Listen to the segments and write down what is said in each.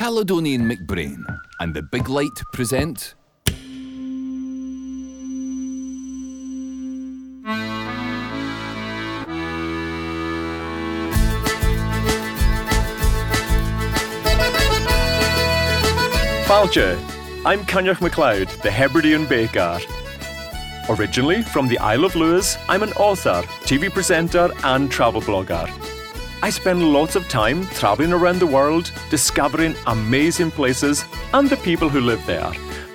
Caledonian MacBrayne and the Big Light present. Falcha, I'm Coinneach MacLeod, the Hebridean baker. Originally from the Isle of Lewis, I'm an author, TV presenter, and travel blogger. I spend lots of time traveling around the world, discovering amazing places and the people who live there.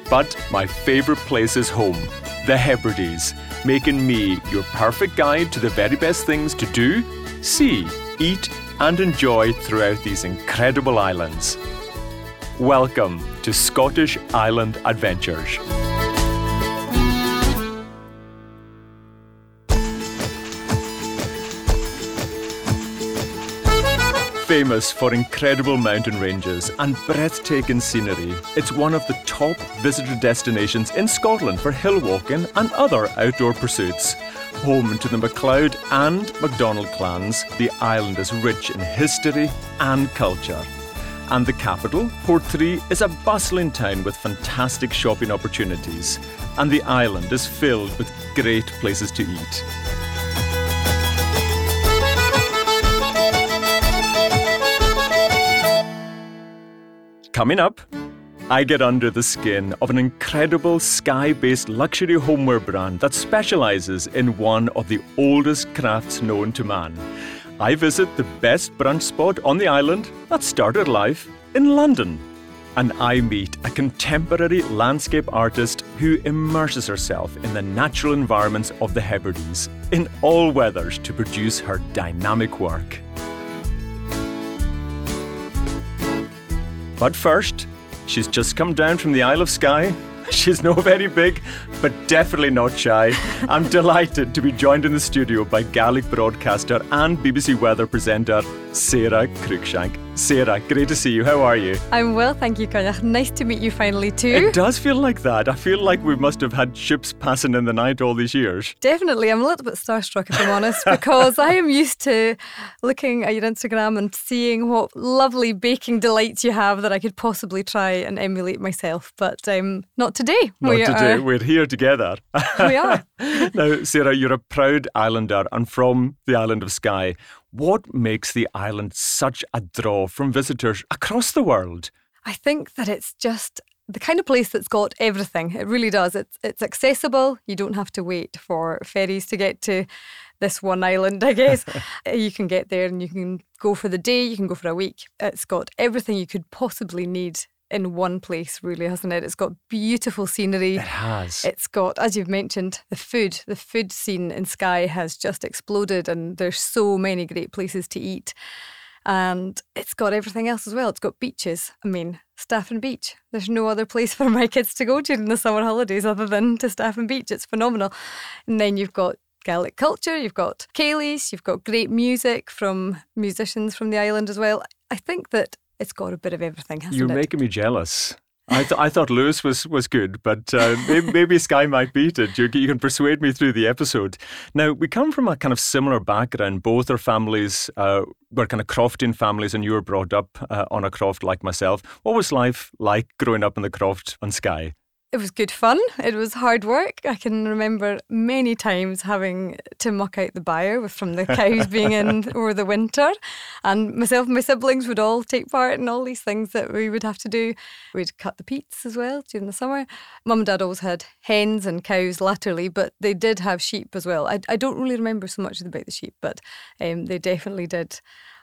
But my favourite place is home, the Hebrides, making me your perfect guide to the very best things to do, see, eat, and enjoy throughout these incredible islands. Welcome to Scottish Island Adventures. Famous for incredible mountain ranges and breathtaking scenery, it's one of the top visitor destinations in Scotland for hill walking and other outdoor pursuits. Home to the MacLeod and MacDonald clans, the island is rich in history and culture. And the capital, Portree, is a bustling town with fantastic shopping opportunities. And the island is filled with great places to eat. Coming up, I get under the skin of an incredible Skye based luxury homeware brand that specialises in one of the oldest crafts known to man. I visit the best brunch spot on the island that started life in London. And I meet a contemporary landscape artist who immerses herself in the natural environments of the Hebrides in all weathers to produce her dynamic work. But first, she's just come down from the Isle of Skye. She's no very big, but definitely not shy. I'm delighted to be joined in the studio by Gaelic broadcaster and BBC weather presenter Sarah Cruickshank. Sarah, great to see you. How are you? I'm well, thank you, Coinneach. Nice to meet you finally, too. It does feel like that. I feel like we must have had ships passing in the night all these years. Definitely. I'm a little bit starstruck, if I'm honest, because I am used to looking at your Instagram and seeing what lovely baking delights you have that I could possibly try and emulate myself. But um, not today. Not we today. Are, We're here together. we are. now, Sarah, you're a proud islander and from the island of Skye. What makes the island such a draw from visitors across the world? I think that it's just the kind of place that's got everything. It really does. It's it's accessible. You don't have to wait for ferries to get to this one island, I guess. you can get there and you can go for the day, you can go for a week. It's got everything you could possibly need in one place, really, hasn't it? It's got beautiful scenery. It has. It's got, as you've mentioned, the food. The food scene in Skye has just exploded, and there's so many great places to eat. And it's got everything else as well. It's got beaches. I mean, Staffin Beach. There's no other place for my kids to go during the summer holidays other than to Staffin Beach. It's phenomenal. And then you've got Gaelic culture, you've got Céilís, you've got great music from musicians from the island as well. I think that it's got a bit of everything, hasn't You're it? making me jealous. I, th- I thought Lewis was, was good, but uh, maybe, maybe Skye might beat it. You, you can persuade me through the episode. Now, we come from a kind of similar background. Both our families uh, were kind of crofting families, and you were brought up uh, on a croft like myself. What was life like growing up in the croft on Skye? It was good fun. It was hard work. I can remember many times having to muck out the byre from the cows being in over the winter. And myself and my siblings would all take part in all these things that we would have to do. We'd cut the peats as well during the summer. Mum and dad always had hens and cows latterly, but they did have sheep as well. I, I don't really remember so much about the sheep, but um, they definitely did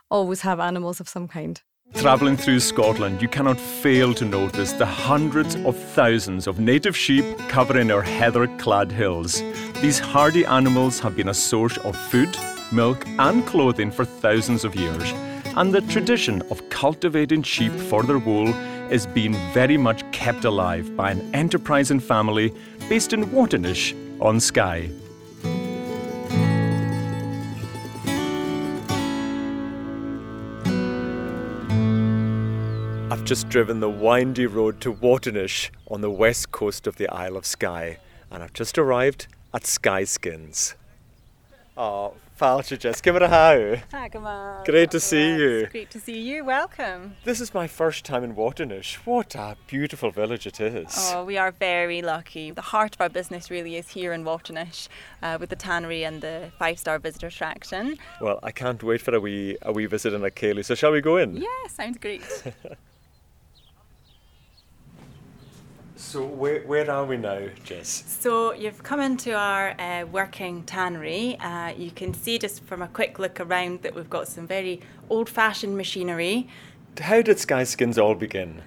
always have animals of some kind. Travelling through Scotland, you cannot fail to notice the hundreds of thousands of native sheep covering our heather clad hills. These hardy animals have been a source of food, milk, and clothing for thousands of years. And the tradition of cultivating sheep for their wool is being very much kept alive by an enterprising family based in Waternish on Skye. I've just driven the windy road to Waternish on the west coast of the Isle of Skye, and I've just arrived at Skye Skins. Oh, Falcha, Jess. Give it a how. Hi, come. Great to see you. Great to see you. Welcome. This is my first time in Waternish. What a beautiful village it is. Oh, we are very lucky. The heart of our business really is here in Waternish uh, with the tannery and the five star visitor attraction. Well, I can't wait for a wee, a wee visit in a ceilidh. So, shall we go in? Yeah, sounds great. So, where, where are we now, Jess? so, you've come into our uh, working tannery. Uh, you can see just from a quick look around that we've got some very old fashioned machinery. How did SkyeSkins all begin?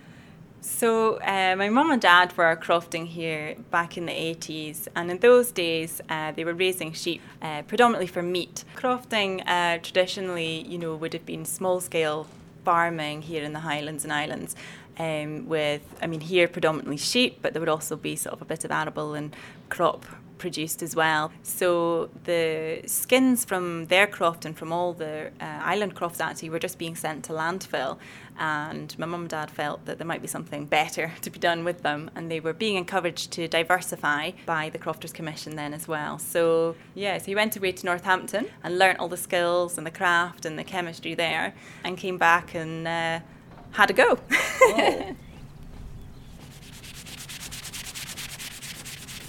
So, uh, my mum and dad were crofting here back in the 80s, and in those days, uh, they were raising sheep uh, predominantly for meat. Crofting uh, traditionally, you know, would have been small scale farming here in the Highlands and Islands. Um, with, I mean, here predominantly sheep, but there would also be sort of a bit of arable and crop produced as well. So the skins from their croft and from all the uh, island crofts actually were just being sent to landfill. And my mum and dad felt that there might be something better to be done with them, and they were being encouraged to diversify by the Crofters Commission then as well. So yeah, so he went away to Northampton and learnt all the skills and the craft and the chemistry there, and came back and. Uh, had a go.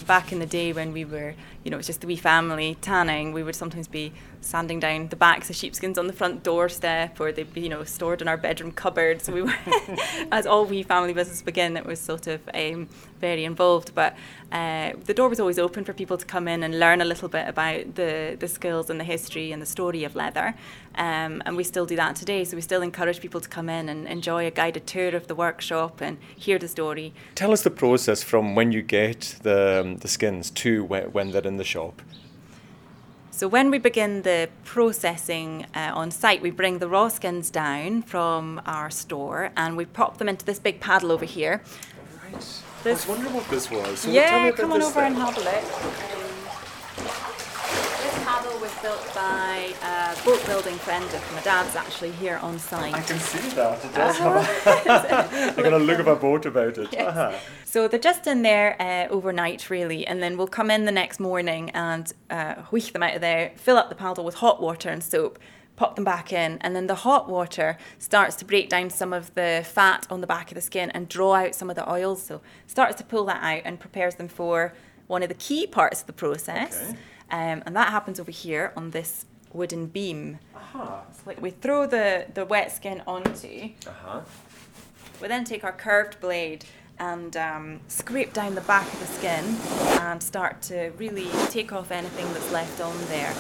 Back in the day when we were, you know, it was just the wee family tanning, we would sometimes be sanding down the backs of sheepskins on the front doorstep or they'd be, you know, stored in our bedroom cupboard. So we were, as all wee family business begin, it was sort of um, very involved. But uh, the door was always open for people to come in and learn a little bit about the, the skills and the history and the story of leather. Um, and we still do that today. So we still encourage people to come in and enjoy a guided tour of the workshop and hear the story. Tell us the process from when you get the, um, the skins to when they're in the shop. So when we begin the processing uh, on site, we bring the raw skins down from our store and we pop them into this big paddle over here. Right. I was wondering what this was. So tell me yeah, come on this over then. and have a look. Paddle was built by a boat building friend of my dad's actually here on site. I can see that. It does have a, I got a look of a boat about it. Yes. Uh-huh. So they're just in there uh, overnight, really, and then we'll come in the next morning and uh, them out of there, fill up the paddle with hot water and soap, pop them back in, and then the hot water starts to break down some of the fat on the back of the skin and draw out some of the oils. So starts to pull that out and prepares them for one of the key parts of the process, Okay. Um, and that happens over here on this wooden beam. Uh-huh. So like we throw the the wet skin onto. Uh-huh. We then take our curved blade and um, scrape down the back of the skin and start to really take off anything that's left on there.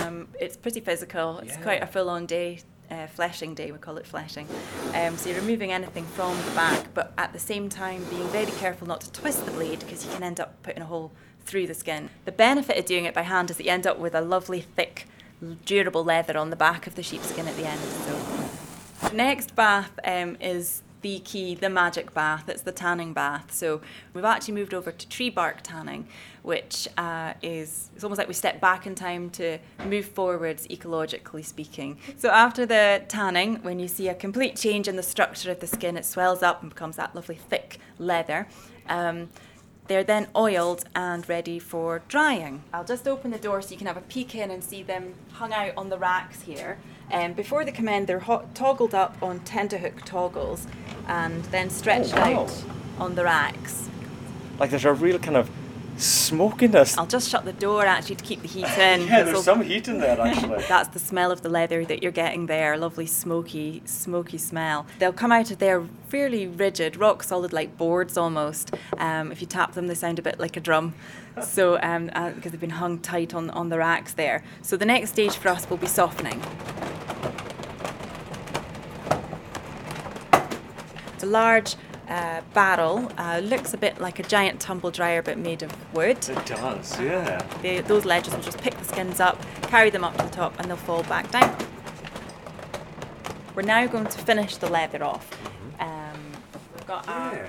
Um, it's pretty physical. It's quite a full-on day. Uh, fleshing day, we call it fleshing. Um, so you're removing anything from the back, but at the same time being very careful not to twist the blade because you can end up putting a hole through the skin. The benefit of doing it by hand is that you end up with a lovely thick, durable leather on the back of the sheepskin at the end. So Next bath um, is the key, the magic bath. It's the tanning bath. So we've actually moved over to tree bark tanning, which uh, is it's almost like we step back in time to move forwards ecologically speaking. So after the tanning, when you see a complete change in the structure of the skin, it swells up and becomes that lovely thick leather. Um, they're then oiled and ready for drying. I'll just open the door so you can have a peek in and see them hung out on the racks here. Um, before they come in, they're hot, toggled up on tenterhook toggles and then stretched Oh, wow. out on the racks. Like there's a real kind of smokiness. I'll just shut the door actually to keep the heat in. yeah, there's some heat in there actually. That's the smell of the leather that you're getting there, lovely smoky, smoky smell. They'll come out of there fairly rigid, rock solid like boards almost. Um, if you tap them, they sound a bit like a drum. So, um, uh, because they've been hung tight on, on the racks there. So the next stage for us will be softening. It's a large uh, barrel, uh, looks a bit like a giant tumble dryer but made of wood. it does, yeah. They, those ledges will just pick the skins up, carry them up to the top, and they'll fall back down. We're now going to finish the leather off. Um, we've got a, Yeah.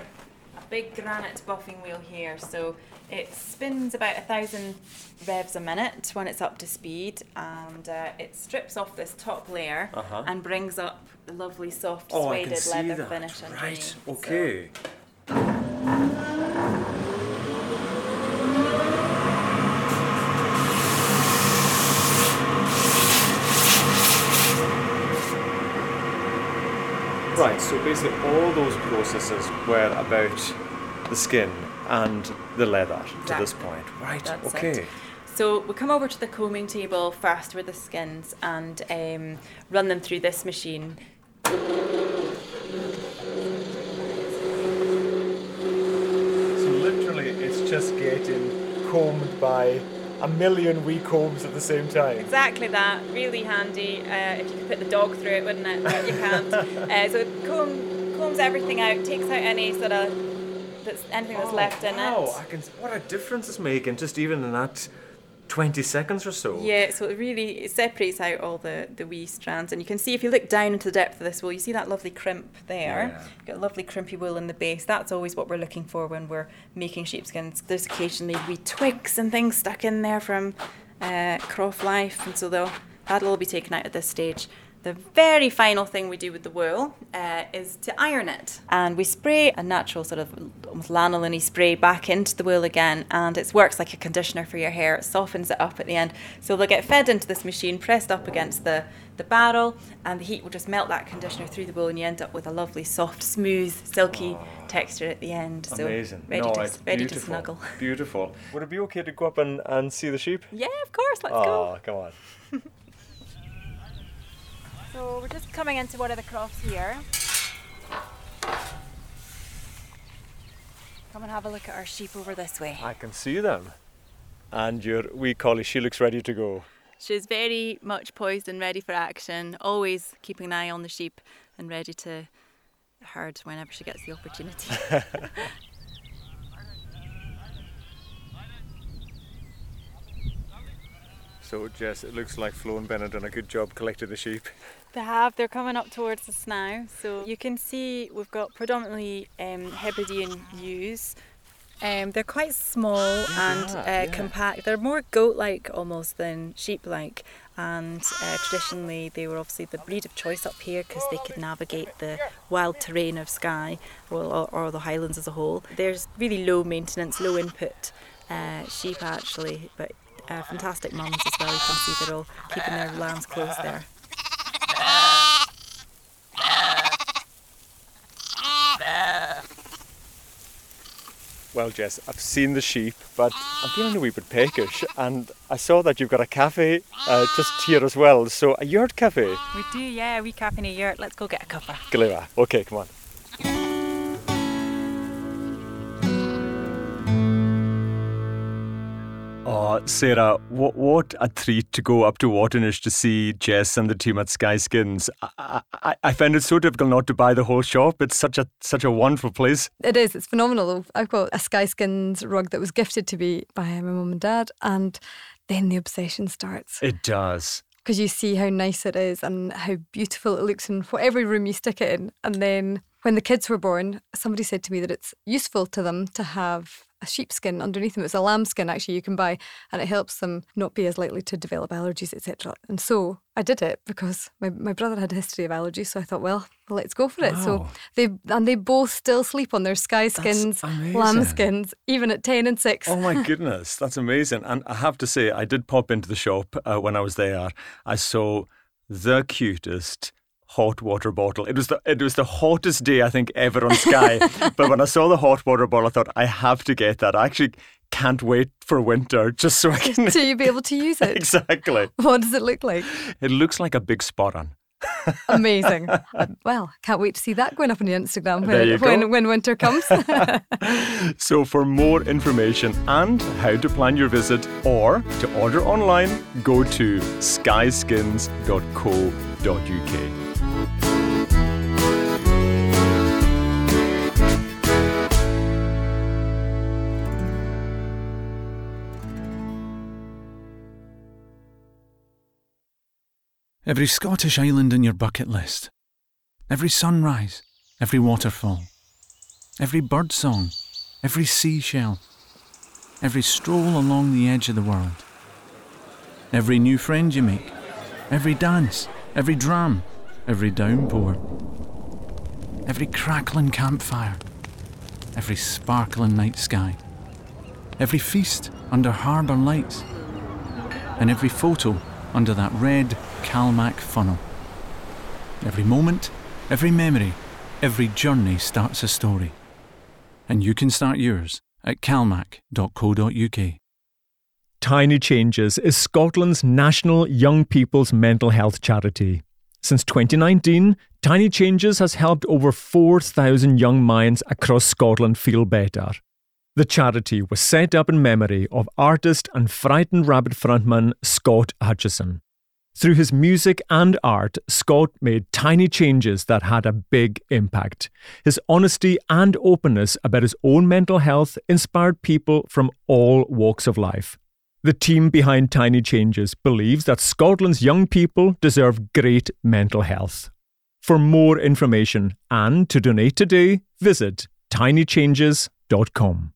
Big granite buffing wheel here, so it spins about a thousand revs a minute when it's up to speed, and uh, it strips off this top layer Uh-huh. and brings up the lovely soft Oh, suede leather that. finish underneath. Right, So- Right, so basically all those processes were about the skin and the leather to this point. Right, That's it. okay. So we come over to the combing table first with the skins and um, run them through this machine. So literally it's just getting combed by a million wee combs at the same time. Exactly that. Really handy. Uh, if you could put the dog through it, wouldn't it? But you can't. uh, so it comb, combs everything out, takes out any sort of that's anything that's left in wow, it. I can what a difference it's making just even in that 20 seconds or so. Yeah, so it really it separates out all the, the wee strands, and you can see if you look down into the depth of this wool, you see that lovely crimp there. Yeah. You've got lovely crimpy wool in the base. That's always what we're looking for when we're making sheepskins. There's occasionally wee twigs and things stuck in there from uh, croft life, and so they'll that'll all be taken out at this stage. The very final thing we do with the wool uh, is to iron it. And we spray a natural sort of almost lanolin spray back into the wool again, and it works like a conditioner for your hair. It softens it up at the end. So they'll get fed into this machine, pressed up against the, the barrel, and the heat will just melt that conditioner through the wool, and you end up with a lovely, soft, smooth, silky texture at the end. So Amazing. ready, no, to, it's ready to beautiful. snuggle. Beautiful. Would it be okay to go up and, and see the sheep? Yeah, of course, let's go. Oh, come on. So we're just coming into one of the crofts here. Come and have a look at our sheep over this way. I can see them. And your wee collie, she looks ready to go. She's very much poised and ready for action, always keeping an eye on the sheep and ready to herd whenever she gets the opportunity. So, Jess, it looks like Flo and Ben have done a good job collecting the sheep. They have. They're coming up towards us now. So you can see we've got predominantly um, Hebridean ewes. Um, they're quite small and uh, yeah. compact. They're more goat-like almost than sheep-like. And uh, traditionally, they were obviously the breed of choice up here because they could navigate the wild terrain of Skye or, or, the Highlands as a whole. There's really low maintenance, low input uh, sheep actually, but uh, fantastic mums as well. You can see they're all keeping their lambs close there. Well, Jess, I've seen the sheep, but I'm feeling a wee bit peckish, and I saw that you've got a cafe uh, just here as well. So, a yurt cafe. We do, yeah, we cafe in a yurt. Let's go get a cuppa. Gilera. Okay, come on. Oh, Sarah, what, what a treat to go up to Waternish to see Jess and the team at SkyeSkins. I, I, I find it so difficult not to buy the whole shop. It's such a such a wonderful place. It is. It's phenomenal. I've got a SkyeSkins rug that was gifted to me by my mum and dad, and then the obsession starts It does. because you see how nice it is and how beautiful it looks in whatever room you stick it in. And then when the kids were born, somebody said to me that it's useful to them to have a sheepskin underneath them. It's a lambskin actually you can buy, and it helps them not be as likely to develop allergies, etc. And so I did it because my, my brother had a history of allergies, so I thought, well, let's go for it. So they and they both still sleep on their SkyeSkins, lambskins, even at ten and six. Oh my goodness, that's amazing. And I have to say, I did pop into the shop uh, when I was there. I saw the cutest hot water bottle. It was the it was the hottest day I think ever on Skye. but when I saw the hot water bottle, I thought I have to get that. I actually can't wait for winter just so I can to you be able to use it. exactly. What does it look like? It looks like a big spot on. Amazing. Uh, well, can't wait to see that going up on your Instagram when, when, when winter comes. So for more information and how to plan your visit or to order online, go to skyeskins.co.uk. Every Scottish island in your bucket list. Every sunrise, every waterfall. Every bird song, every seashell. Every stroll along the edge of the world. Every new friend you make. Every dance, every dram, every downpour. Every crackling campfire. Every sparkling night sky. Every feast under harbour lights. And every photo under that red Calmac funnel. Every moment, every memory, Every journey starts a story. And you can start yours at calmac.co.uk. Tiny Changes is Scotland's national young people's mental health charity. Since 2019, Tiny Changes has helped over 4,000 young minds across Scotland feel better. The charity was set up in memory of artist and Frightened Rabbit frontman Scott Hutchison. Through his music and art, Scott made tiny changes that had a big impact. His honesty and openness about his own mental health inspired people from all walks of life. The team behind Tiny Changes believes that Scotland's young people deserve great mental health. For more information and to donate today, visit tinychanges.com.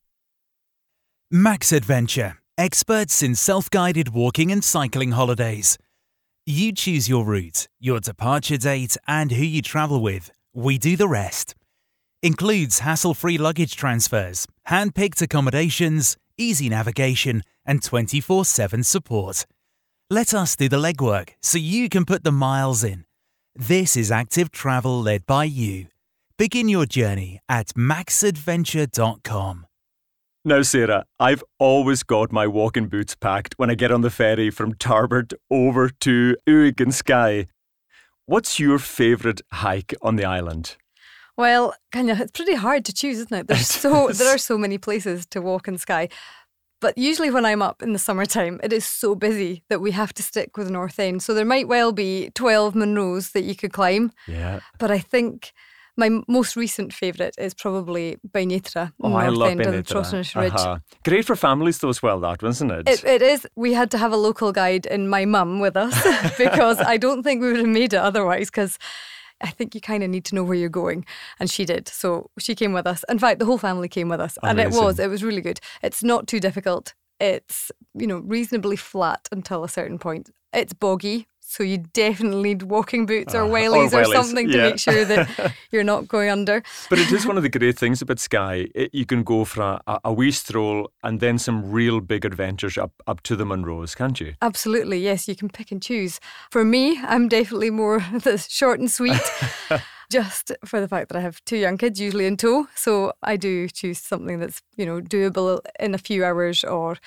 Max Adventure, experts in self guided walking and cycling holidays. You choose your route, your departure date, and who you travel with. We do the rest. Includes hassle free luggage transfers, hand picked accommodations, easy navigation, and 24 7 support. Let us do the legwork so you can put the miles in. This is active travel led by you. Begin your journey at maxadventure.com. Now, Sarah, I've always got my walking boots packed when I get on the ferry from Tarbert over to Uig and Skye. What's your favourite hike on the island? Well, Coinneach, it's pretty hard to choose, isn't it? There's so there are so many places to walk in Skye. But usually when I'm up in the summertime, it is so busy that we have to stick with North End. So there might well be 12 Munros that you could climb. Yeah. But I think my most recent favourite is probably Bainitra, Oh, I love End of the Ridge. Uh-huh. Great for families though as well, that one, isn't it? It, it is. We had to have a local guide and my mum with us because I don't think we would have made it otherwise. Because I think you kind of need to know where you're going, and she did. So she came with us. In fact, the whole family came with us, and it was it was really good. It's not too difficult. It's you know reasonably flat until a certain point. It's boggy. So you definitely need walking boots or Uh, or wellies or, wellies, something to make sure that you're not going under. But it is one of the great things about Skye. It, you can go for a, a wee stroll and then some real big adventures up, up to the Munros, can't you? Absolutely, yes, you can pick and choose. For me, I'm definitely more the short and sweet, just for the fact that I have two young kids, usually in tow. So I do choose something that's, you know, doable in a few hours or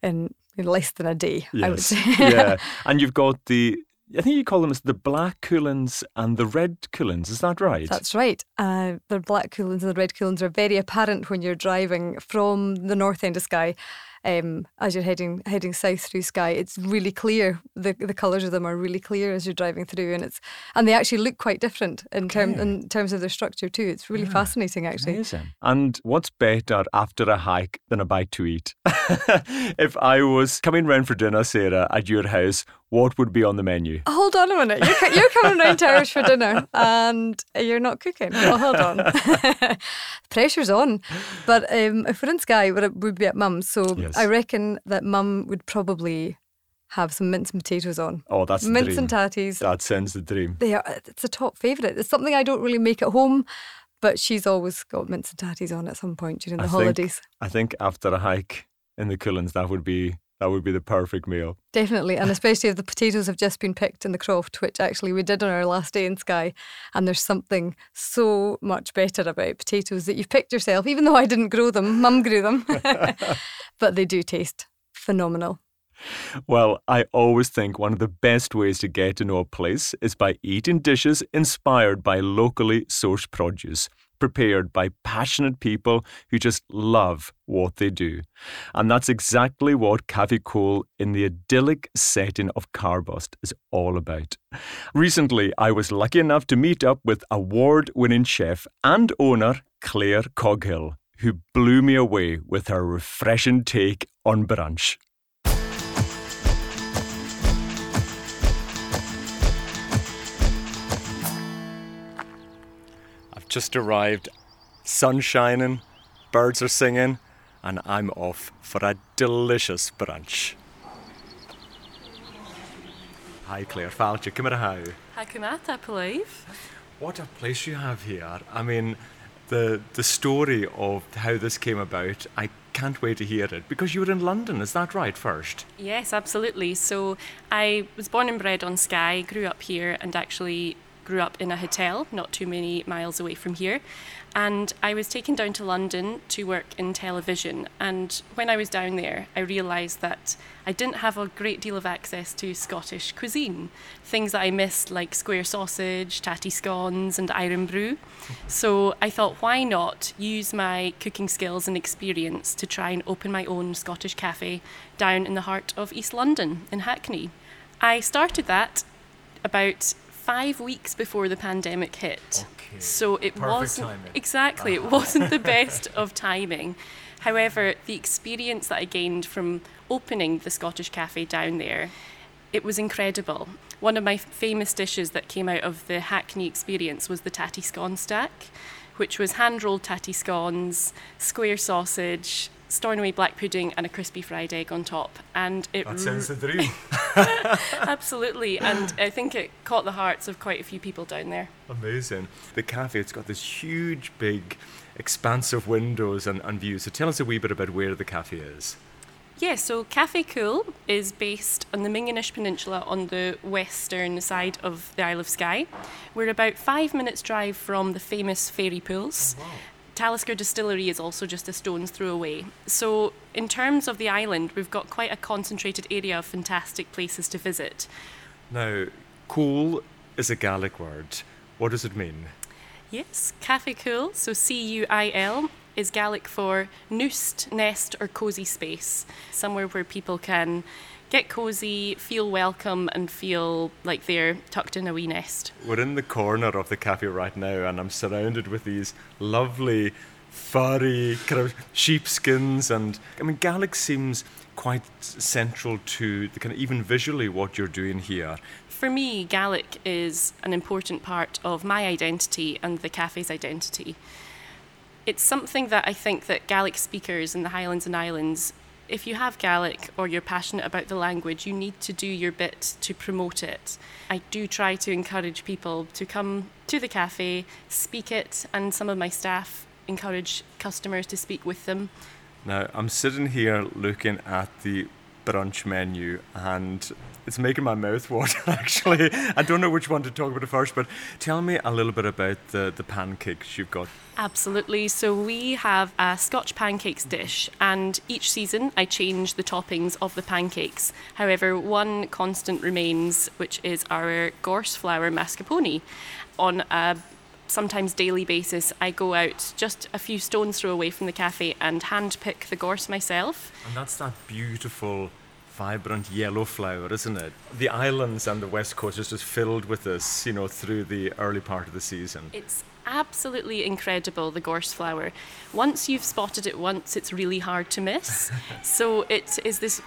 in, in less than a day, I would say. yeah. And you've got the, I think you call them as the black Cuillins and the red Cuillins. Is that right? That's right. Uh, the black Cuillins and the red Cuillins are very apparent when you're driving from the north end of Skye. Um, as you're heading heading south through Skye, it's really clear. the The colours of them are really clear as you're driving through, and it's and they actually look quite different in term Okay. in terms of their structure too. It's really fascinating, actually. Amazing. And what's better after a hike than a bite to eat? if I was coming round for dinner, Sarah, at your house, what would be on the menu? Hold on a minute. You're, you're coming round to ours for dinner and you're not cooking. Well, hold on. Pressure's on. But um, if we're in Skye, we're- we'd be at Mum's. So Yes. I reckon that Mum would probably have some mince and potatoes on. Oh, that's mince and tatties. That sounds the dream. They are, it's a top favourite. It's something I don't really make at home, but she's always got mince and tatties on at some point during the I holidays. Think, I think after a hike in the Cuillins, that would be that would be the perfect meal. Definitely, and especially if the potatoes have just been picked in the croft, which actually we did on our last day in Skye. And there's something so much better about potatoes that you've picked yourself, even though I didn't grow them, mum grew them. but they do taste phenomenal. Well, I always think one of the best ways to get to know a place is by eating dishes inspired by locally sourced produce, prepared by passionate people who just love what they do. And that's exactly what Cafe Cuil in the idyllic setting of Carbost is all about. Recently, I was lucky enough to meet up with award winning chef and owner Clare Coghill, who blew me away with her refreshing take on brunch. Just arrived, sun shining, birds are singing, and I'm off for a delicious brunch. Hi Clare Falcher, come how. I believe. What a place you have here. I mean, the the story of how this came about, I can't wait to hear it because you were in London, is that right first? Yes, absolutely. So I was born and bred on Skye, grew up here, and actually grew up in a hotel not too many miles away from here. And I was taken down to London to work in television. And when I was down there, I realised that I didn't have a great deal of access to Scottish cuisine. Things that I missed, like square sausage, tatty scones, and Irn-Bru. So I thought, why not use my cooking skills and experience to try and open my own Scottish cafe down in the heart of East London, in Hackney. I started that about five weeks before the pandemic hit. Okay. So it Perfect wasn't timing. exactly it wasn't the best of timing. However, the experience that I gained from opening the Scottish cafe down there, it was incredible. One of my famous dishes that came out of the Hackney experience was the tatty scone stack, which was hand rolled tatty scones, square sausage, Stornoway black pudding, and a crispy fried egg on top. And it That sounds the dream. absolutely, and I think it caught the hearts of quite a few people down there. Amazing. The cafe, it's got this huge, big, expansive windows and, and views. So tell us a wee bit about where the cafe is. Yeah, so Cafe Cuil is based on the Minginish Peninsula on the western side of the Isle of Skye. We're about five minutes' drive from the famous fairy pools. Oh, Talisker Distillery is also just a stone's throw away. So, in terms of the island, we've got quite a concentrated area of fantastic places to visit. Now, Cuil is a Gaelic word. What does it mean? Yes, Cafe Cuil, so C U I L, is Gaelic for noost, nest, or cosy space. Somewhere where people can get cosy, feel welcome, and feel like they're tucked in a wee nest. We're in the corner of the cafe right now, and I'm surrounded with these lovely, furry kind of sheepskins. And I mean, Gaelic seems quite central to the kind of even visually what you're doing here. For me, Gaelic is an important part of my identity and the cafe's identity. It's something that I think that Gaelic speakers in the Highlands and Islands, if you have Gaelic or you're passionate about the language, you need to do your bit to promote it. I do try to encourage people to come to the cafe, speak it, and some of my staff encourage customers to speak with them. Now, I'm sitting here looking at the brunch menu and it's making my mouth water actually. I don't know which one to talk about first, but tell me a little bit about the, the pancakes you've got. Absolutely. So we have a Scotch pancakes dish, and each season I change the toppings of the pancakes. However, one constant remains, which is our gorse flour mascarpone. On a sometimes daily basis, I go out just a few stones throw away from the cafe and hand pick the gorse myself. And that's that beautiful, vibrant yellow flower, isn't it? The islands and the west coast is just filled with this, you know, through the early part of the season. It's absolutely incredible, the gorse flower. Once you've spotted it once, it's really hard to miss. so it is this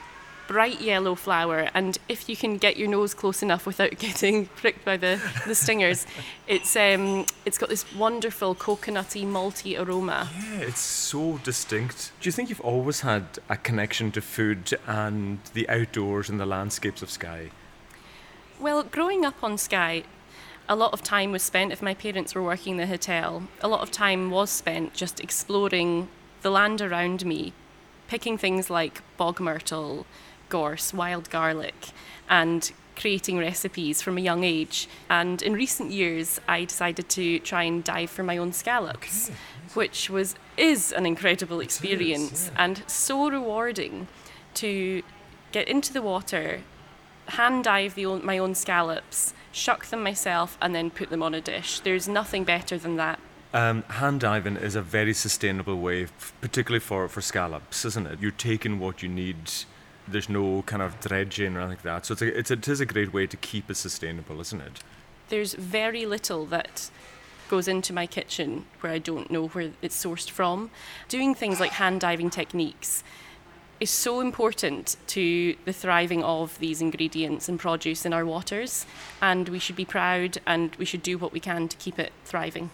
bright yellow flower, and if you can get your nose close enough without getting pricked by the, the stingers, it's um, it's got this wonderful coconutty, malty aroma. Yeah, it's so distinct. Do you think you've always had a connection to food and the outdoors and the landscapes of Skye? Well, growing up on Skye, a lot of time was spent, if my parents were working in the hotel, a lot of time was spent just exploring the land around me, picking things like bog myrtle, gorse, wild garlic, and creating recipes from a young age. And in recent years, I decided to try and dive for my own scallops, which was is an incredible experience and so rewarding to get into the water, hand dive the own, my own scallops, shuck them myself, and then put them on a dish. There's nothing better than that. Um, hand diving is a very sustainable way, particularly for, for scallops, isn't it? You're taking what you need. There's no kind of dredging or anything like that. So it's a, it's a, it is a great way to keep it sustainable, isn't it? There's very little that goes into my kitchen where I don't know where it's sourced from. Doing things like hand diving techniques is so important to the thriving of these ingredients and produce in our waters, and we should be proud and we should do what we can to keep it thriving.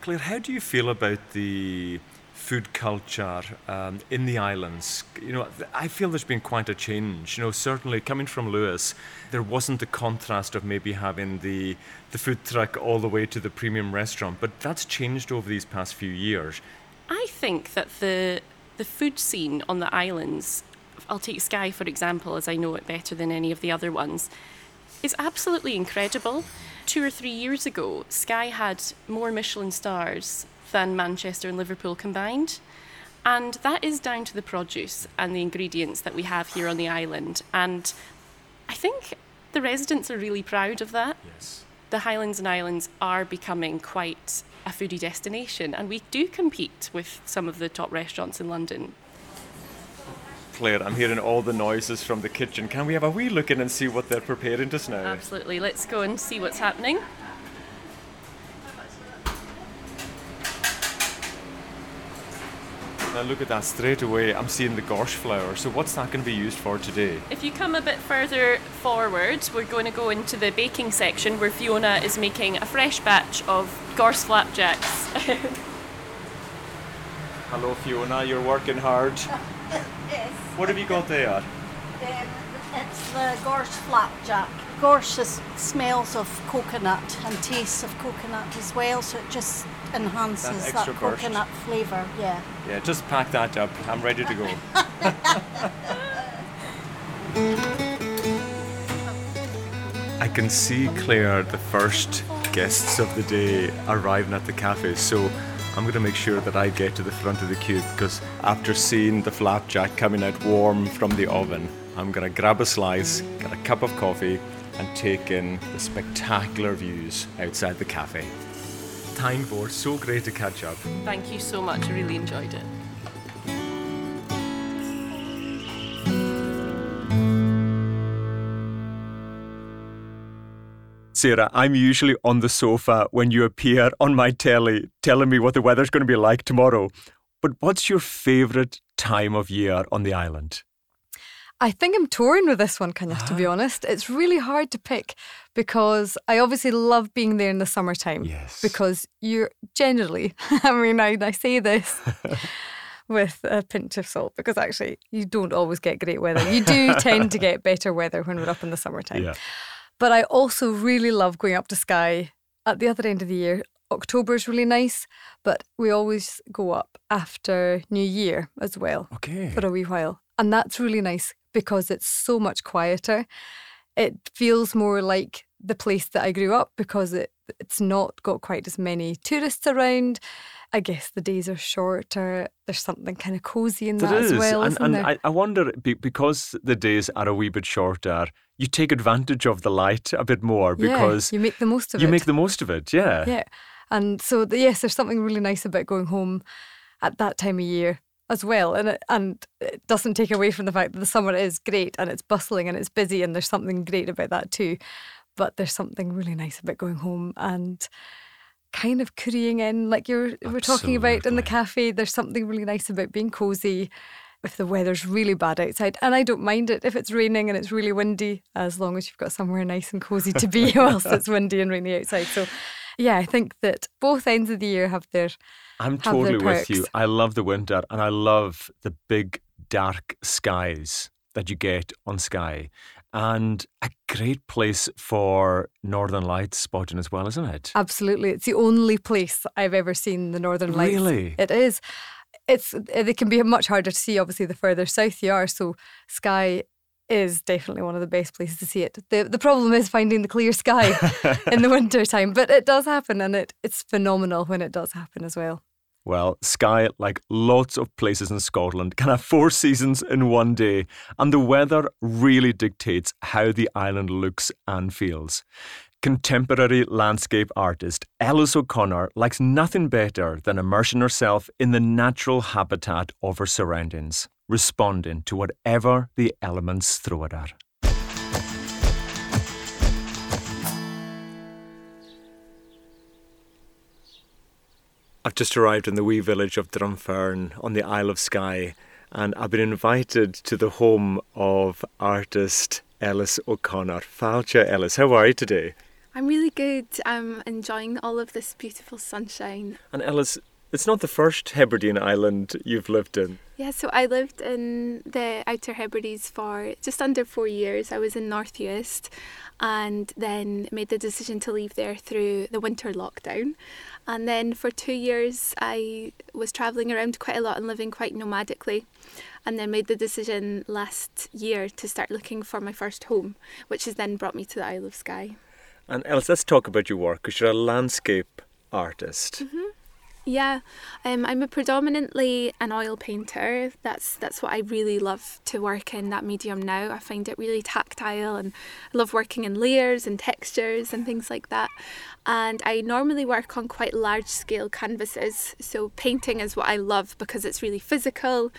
Clare, how do you feel about the food culture um, in the islands? You know, I feel there's been quite a change. You know, certainly coming from Lewis, there wasn't the contrast of maybe having the the food truck all the way to the premium restaurant, but that's changed over these past few years. I think that the the food scene on the islands, I'll take Skye for example, as I know it better than any of the other ones, is absolutely incredible. two or three years ago, Skye had more Michelin stars than Manchester and Liverpool combined. And that is down to the produce and the ingredients that we have here on the island. And I think the residents are really proud of that. Yes. The Highlands and Islands are becoming quite a foodie destination, and we do compete with some of the top restaurants in London. Clare, I'm hearing all the noises from the kitchen. Can we have a wee look in and see what they're preparing just now? Absolutely. Let's go and see what's happening. Now look at that straight away. I'm seeing the gorse flower. So what's that going to be used for today? If you come a bit further forward, we're going to go into the baking section where Fiona is making a fresh batch of gorse flapjacks. Hello, Fiona. You're working hard. Yes. What have you got there? Um, it's the gorse flapjack. Gorse is, smells of coconut and tastes of coconut as well, so it just enhances that, extra burst. coconut flavour. Yeah. Yeah, just pack that up. I'm ready to go. I can see Clare, the first guests of the day, arriving at the cafe. So I'm going to make sure that I get to the front of the queue because after seeing the flapjack coming out warm from the oven, I'm going to grab a slice, get a cup of coffee, and take in the spectacular views outside the cafe. Time for so great to catch up. Thank you so much. I really enjoyed it. Sarah, I'm usually on the sofa when you appear on my telly telling me what the weather's going to be like tomorrow. But what's your favourite time of year on the island? I think I'm torn with this one, Coinneach, to be ah. honest. It's really hard to pick because I obviously love being there in the summertime. Yes. Because you're generally, I mean, I, I say this with a pinch of salt because actually you don't always get great weather. You do tend to get better weather when we're up in the summertime. Yeah. But I also really love going up to Skye at the other end of the year. October is really nice, but we always go up after New Year as well Okay. for a wee while. And that's really nice because it's so much quieter. It feels more like the place that I grew up because it it's not got quite as many tourists around. I guess the days are shorter. There's something kind of cozy in that There is. as well, and and? I, I wonder, because the days are a wee bit shorter, you take advantage of the light a bit more because yeah, you make the most of you it. You make the most of it. Yeah. Yeah. And so, yes, there's something really nice about going home at that time of year as well. And it, and it doesn't take away from the fact that the summer is great and it's bustling and it's busy and there's something great about that too. But there's something really nice about going home and kind of currying in, like you're we're talking about in the cafe. There's something really nice about being cozy if the weather's really bad outside. And I don't mind it if it's raining and it's really windy, as long as you've got somewhere nice and cozy to be whilst it's windy and rainy outside. So yeah, I think that both ends of the year have their I'm totally with you. I love the winter and I love the big dark skies that you get on Skye. And a great place for Northern Lights spotting as well, isn't it? Absolutely. It's the only place I've ever seen the Northern Lights. Really? It is. It's they can be much harder to see obviously the further south you are. So Skye is definitely one of the best places to see it. The the problem is finding the clear sky in the winter time, but it does happen and it it's phenomenal when it does happen as well. Well, Skye, like lots of places in Scotland, can have four seasons in one day, and the weather really dictates how the island looks and feels. Contemporary landscape artist Ellis O'Connor likes nothing better than immersing herself in the natural habitat of her surroundings, responding to whatever the elements throw at her. I've just arrived in the wee village of Drumfern on the Isle of Skye, and I've been invited to the home of artist Ellis O'Connor. Falcha Ellis, how are you today? I'm really good. I'm enjoying all of this beautiful sunshine. And Ellis, it's not the first Hebridean island you've lived in. Yeah, so I lived in the Outer Hebrides for just under four years. I was in North Uist and then made the decision to leave there through the winter lockdown. And then for two years, I was travelling around quite a lot and living quite nomadically. And then made the decision last year to start looking for my first home, which has then brought me to the Isle of Skye. And Ellis, let's talk about your work because you're a landscape artist. Mm-hmm. Yeah, um, I'm a predominantly an oil painter. That's that's what I really love to work in that medium now. I find it really tactile, and I love working in layers and textures and things like that. And I normally work on quite large scale canvases. So painting is what I love because it's really physical.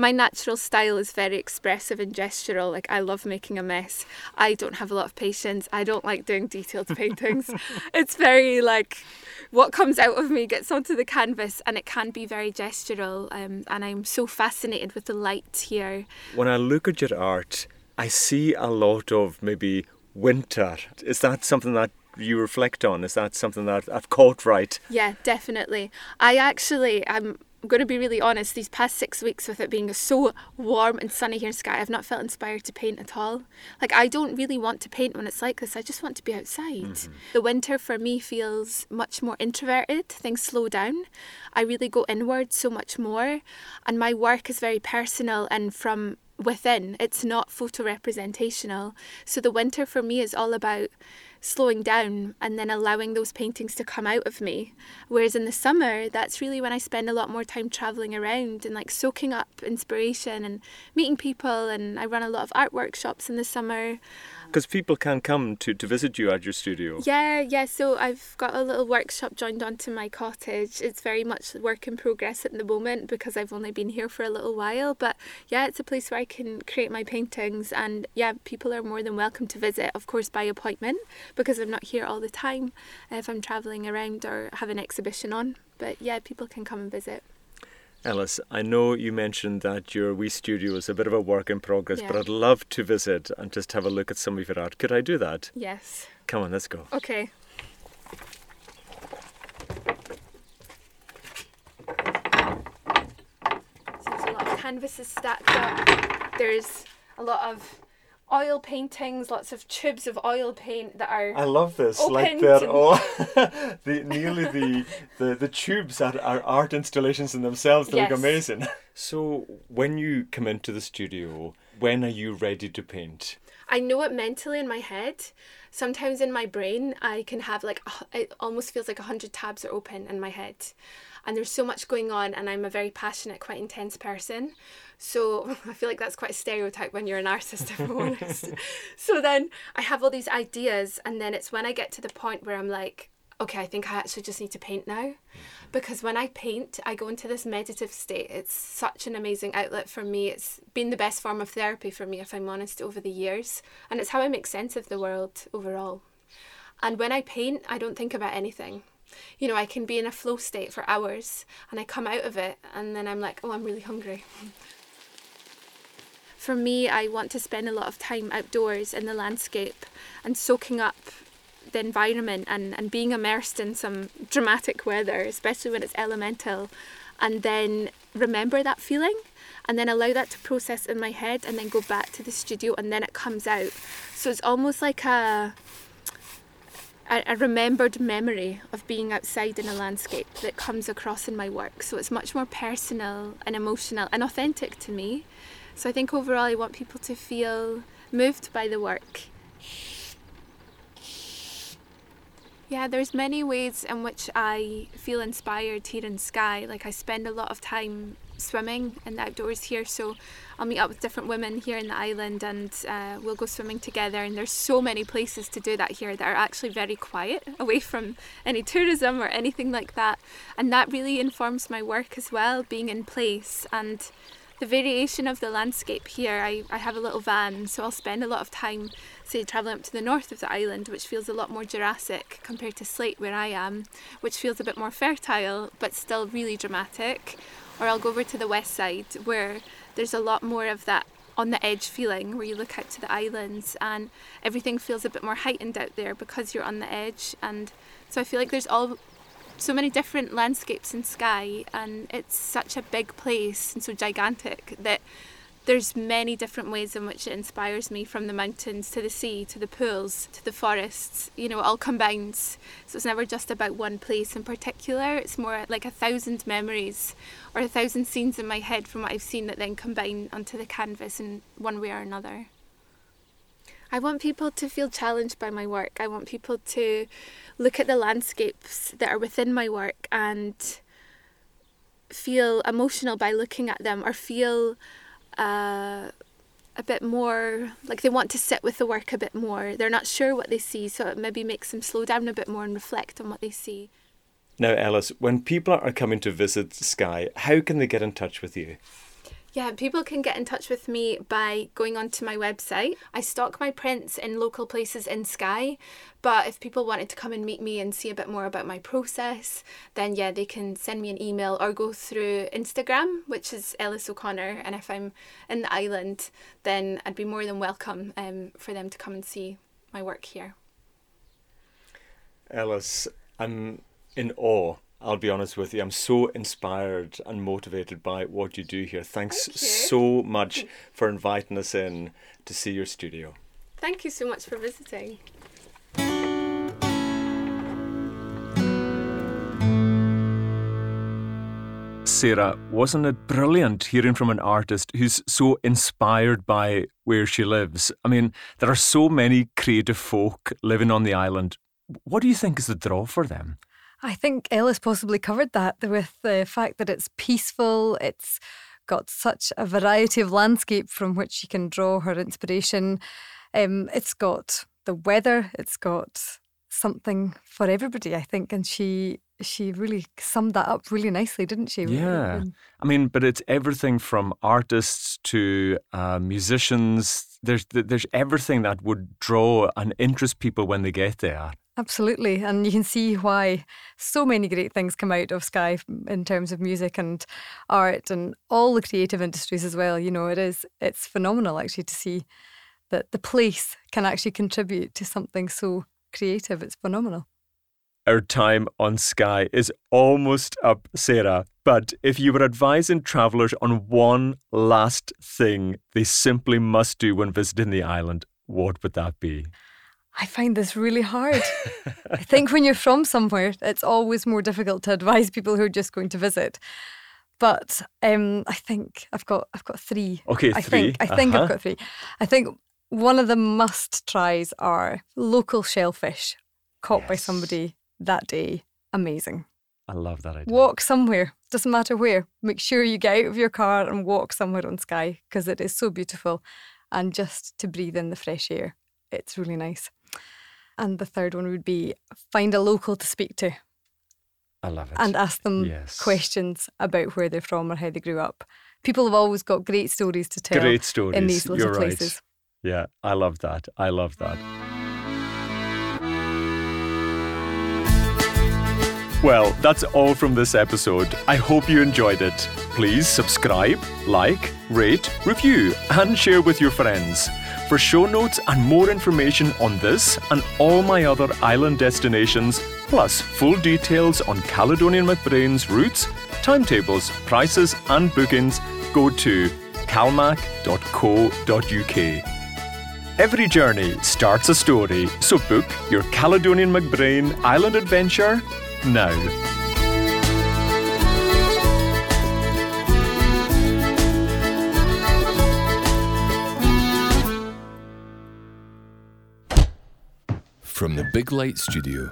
My natural style is very expressive and gestural. Like I love making a mess. I don't have a lot of patience. I don't like doing detailed paintings. it's very like what comes out of me gets onto the canvas and it can be very gestural um, and i'm so fascinated with the light here when i look at your art i see a lot of maybe winter is that something that you reflect on is that something that i've caught right yeah definitely i actually i'm I'm going to be really honest, these past six weeks with it being so warm and sunny here in Skye, I've not felt inspired to paint at all. Like, I don't really want to paint when it's like this, I just want to be outside. Mm-hmm. The winter for me feels much more introverted, things slow down. I really go inward so much more, and my work is very personal and from within, it's not photo representational. So, the winter for me is all about slowing down and then allowing those paintings to come out of me. Whereas in the summer, that's really when I spend a lot more time traveling around and like soaking up inspiration and meeting people. And I run a lot of art workshops in the summer. Because people can come to, to visit you at your studio. Yeah, yeah. So I've got a little workshop joined onto my cottage. It's very much work in progress at the moment because I've only been here for a little while. But yeah, it's a place where I can create my paintings. And yeah, people are more than welcome to visit, of course, by appointment because I'm not here all the time if I'm travelling around or have an exhibition on. But yeah, people can come and visit. Ellis, I know you mentioned that your wee studio is a bit of a work in progress, Yeah. but I'd love to visit and just have a look at some of your art. Could I do that? Yes. Come on, let's go. Okay. So there's a lot of canvases stacked up. There's a lot of oil paintings, lots of tubes of oil paint that are. I love this. like they're and- all the nearly the, the the tubes are, are art installations in themselves. They Yes. look amazing. So when you come into the studio, when are you ready to paint? I know it mentally in my head. Sometimes in my brain, I can have like, it almost feels like a hundred tabs are open in my head. And there's so much going on, and I'm a very passionate, quite intense person. So I feel like that's quite a stereotype when you're an artist, if I'm honest. so then I have all these ideas, and then it's when I get to the point where I'm like, okay, I think I actually just need to paint now. Mm-hmm. Because when I paint, I go into this meditative state. It's such an amazing outlet for me. It's been the best form of therapy for me, if I'm honest, over the years. And it's how I make sense of the world overall. And when I paint, I don't think about anything. You know, I can be in a flow state for hours and I come out of it and then I'm like, oh, I'm really hungry. For me, I want to spend a lot of time outdoors in the landscape and soaking up the environment and, and being immersed in some dramatic weather, especially when it's elemental, and then remember that feeling and then allow that to process in my head and then go back to the studio and then it comes out. So it's almost like a a, remembered memory of being outside in a landscape that comes across in my work. So it's much more personal and emotional and authentic to me. So I think overall I want people to feel moved by the work. Yeah, there's many ways in which I feel inspired here in Skye. Like I spend a lot of time swimming in the outdoors here, so I'll meet up with different women here in the island and uh, we'll go swimming together. And there's so many places to do that here that are actually very quiet, away from any tourism or anything like that. And that really informs my work as well, being in place and the variation of the landscape here. I, I have a little van, so I'll spend a lot of time, say, travelling up to the north of the island, which feels a lot more Jurassic compared to Sleat, where I am, which feels a bit more fertile but still really dramatic. Or I'll go over to the west side, where there's a lot more of that on the edge feeling, where you look out to the islands and everything feels a bit more heightened out there because you're on the edge. And so I feel like there's all so many different landscapes in Skye, and it's such a big place and so gigantic that there's many different ways in which it inspires me from the mountains to the sea to the pools to the forests you know it all combines so it's never just about one place in particular it's more like a thousand memories or a thousand scenes in my head from what I've seen that then combine onto the canvas in one way or another I want people to feel challenged by my work. I want people to look at the landscapes that are within my work and feel emotional by looking at them or feel uh, a bit more like they want to sit with the work a bit more. They're not sure what they see, so it maybe makes them slow down a bit more and reflect on what they see. Now, Ellis, when people are coming to visit Skye, how can they get in touch with you? Yeah, people can get in touch with me by going onto my website. I stock my prints in local places in Skye, but if people wanted to come and meet me and see a bit more about my process, then yeah, they can send me an email or go through Instagram, which is Ellis O'Connor. And if I'm in the island, then I'd be more than welcome um, for them to come and see my work here. Ellis, I'm in awe I'll be honest with you, I'm so inspired and motivated by what you do here. Thanks Thank so much for inviting us in to see your studio. Thank you so much for visiting. Sarah, wasn't it brilliant hearing from an artist who's so inspired by where she lives? I mean, there are so many creative folk living on the island. What do you think is the draw for them? I think Ellis possibly covered that with the fact that it's peaceful, it's got such a variety of landscape from which she can draw her inspiration. Um, it's got the weather, it's got something for everybody, I think, and she she really summed that up really nicely, didn't she? Yeah, I mean, but it's everything from artists to uh, musicians. There's there's everything that would draw and interest people when they get there. Absolutely. And you can see why so many great things come out of Skye in terms of music and art and all the creative industries as well. You know, it is it's phenomenal actually to see that the place can actually contribute to something so creative. It's phenomenal. Our time on Skye is almost up, Sarah. But if you were advising travellers on one last thing they simply must do when visiting the island, what would that be? I find this really hard. I think when you're from somewhere, it's always more difficult to advise people who are just going to visit. But um, I think I've got I've got three. Okay, I three. think I think uh-huh. I've got three. I think one of the must tries are local shellfish caught yes. by somebody that day. Amazing. I love that idea. Walk somewhere, doesn't matter where. Make sure you get out of your car and walk somewhere on Skye because it is so beautiful, and just to breathe in the fresh air, it's really nice. And the third one would be find a local to speak to. I love it. And ask them yes. questions about where they're from or how they grew up. People have always got great stories to tell. Great stories. In these little You're places. Right. Yeah, I love that. I love that. Well, that's all from this episode. I hope you enjoyed it. Please subscribe, like, rate, review, and share with your friends. For show notes and more information on this and all my other island destinations, plus full details on Caledonian MacBrayne's routes, timetables, prices, and bookings, go to calmac.co.uk. Every journey starts a story, so book your Caledonian MacBrain island adventure now. From the Big Light Studio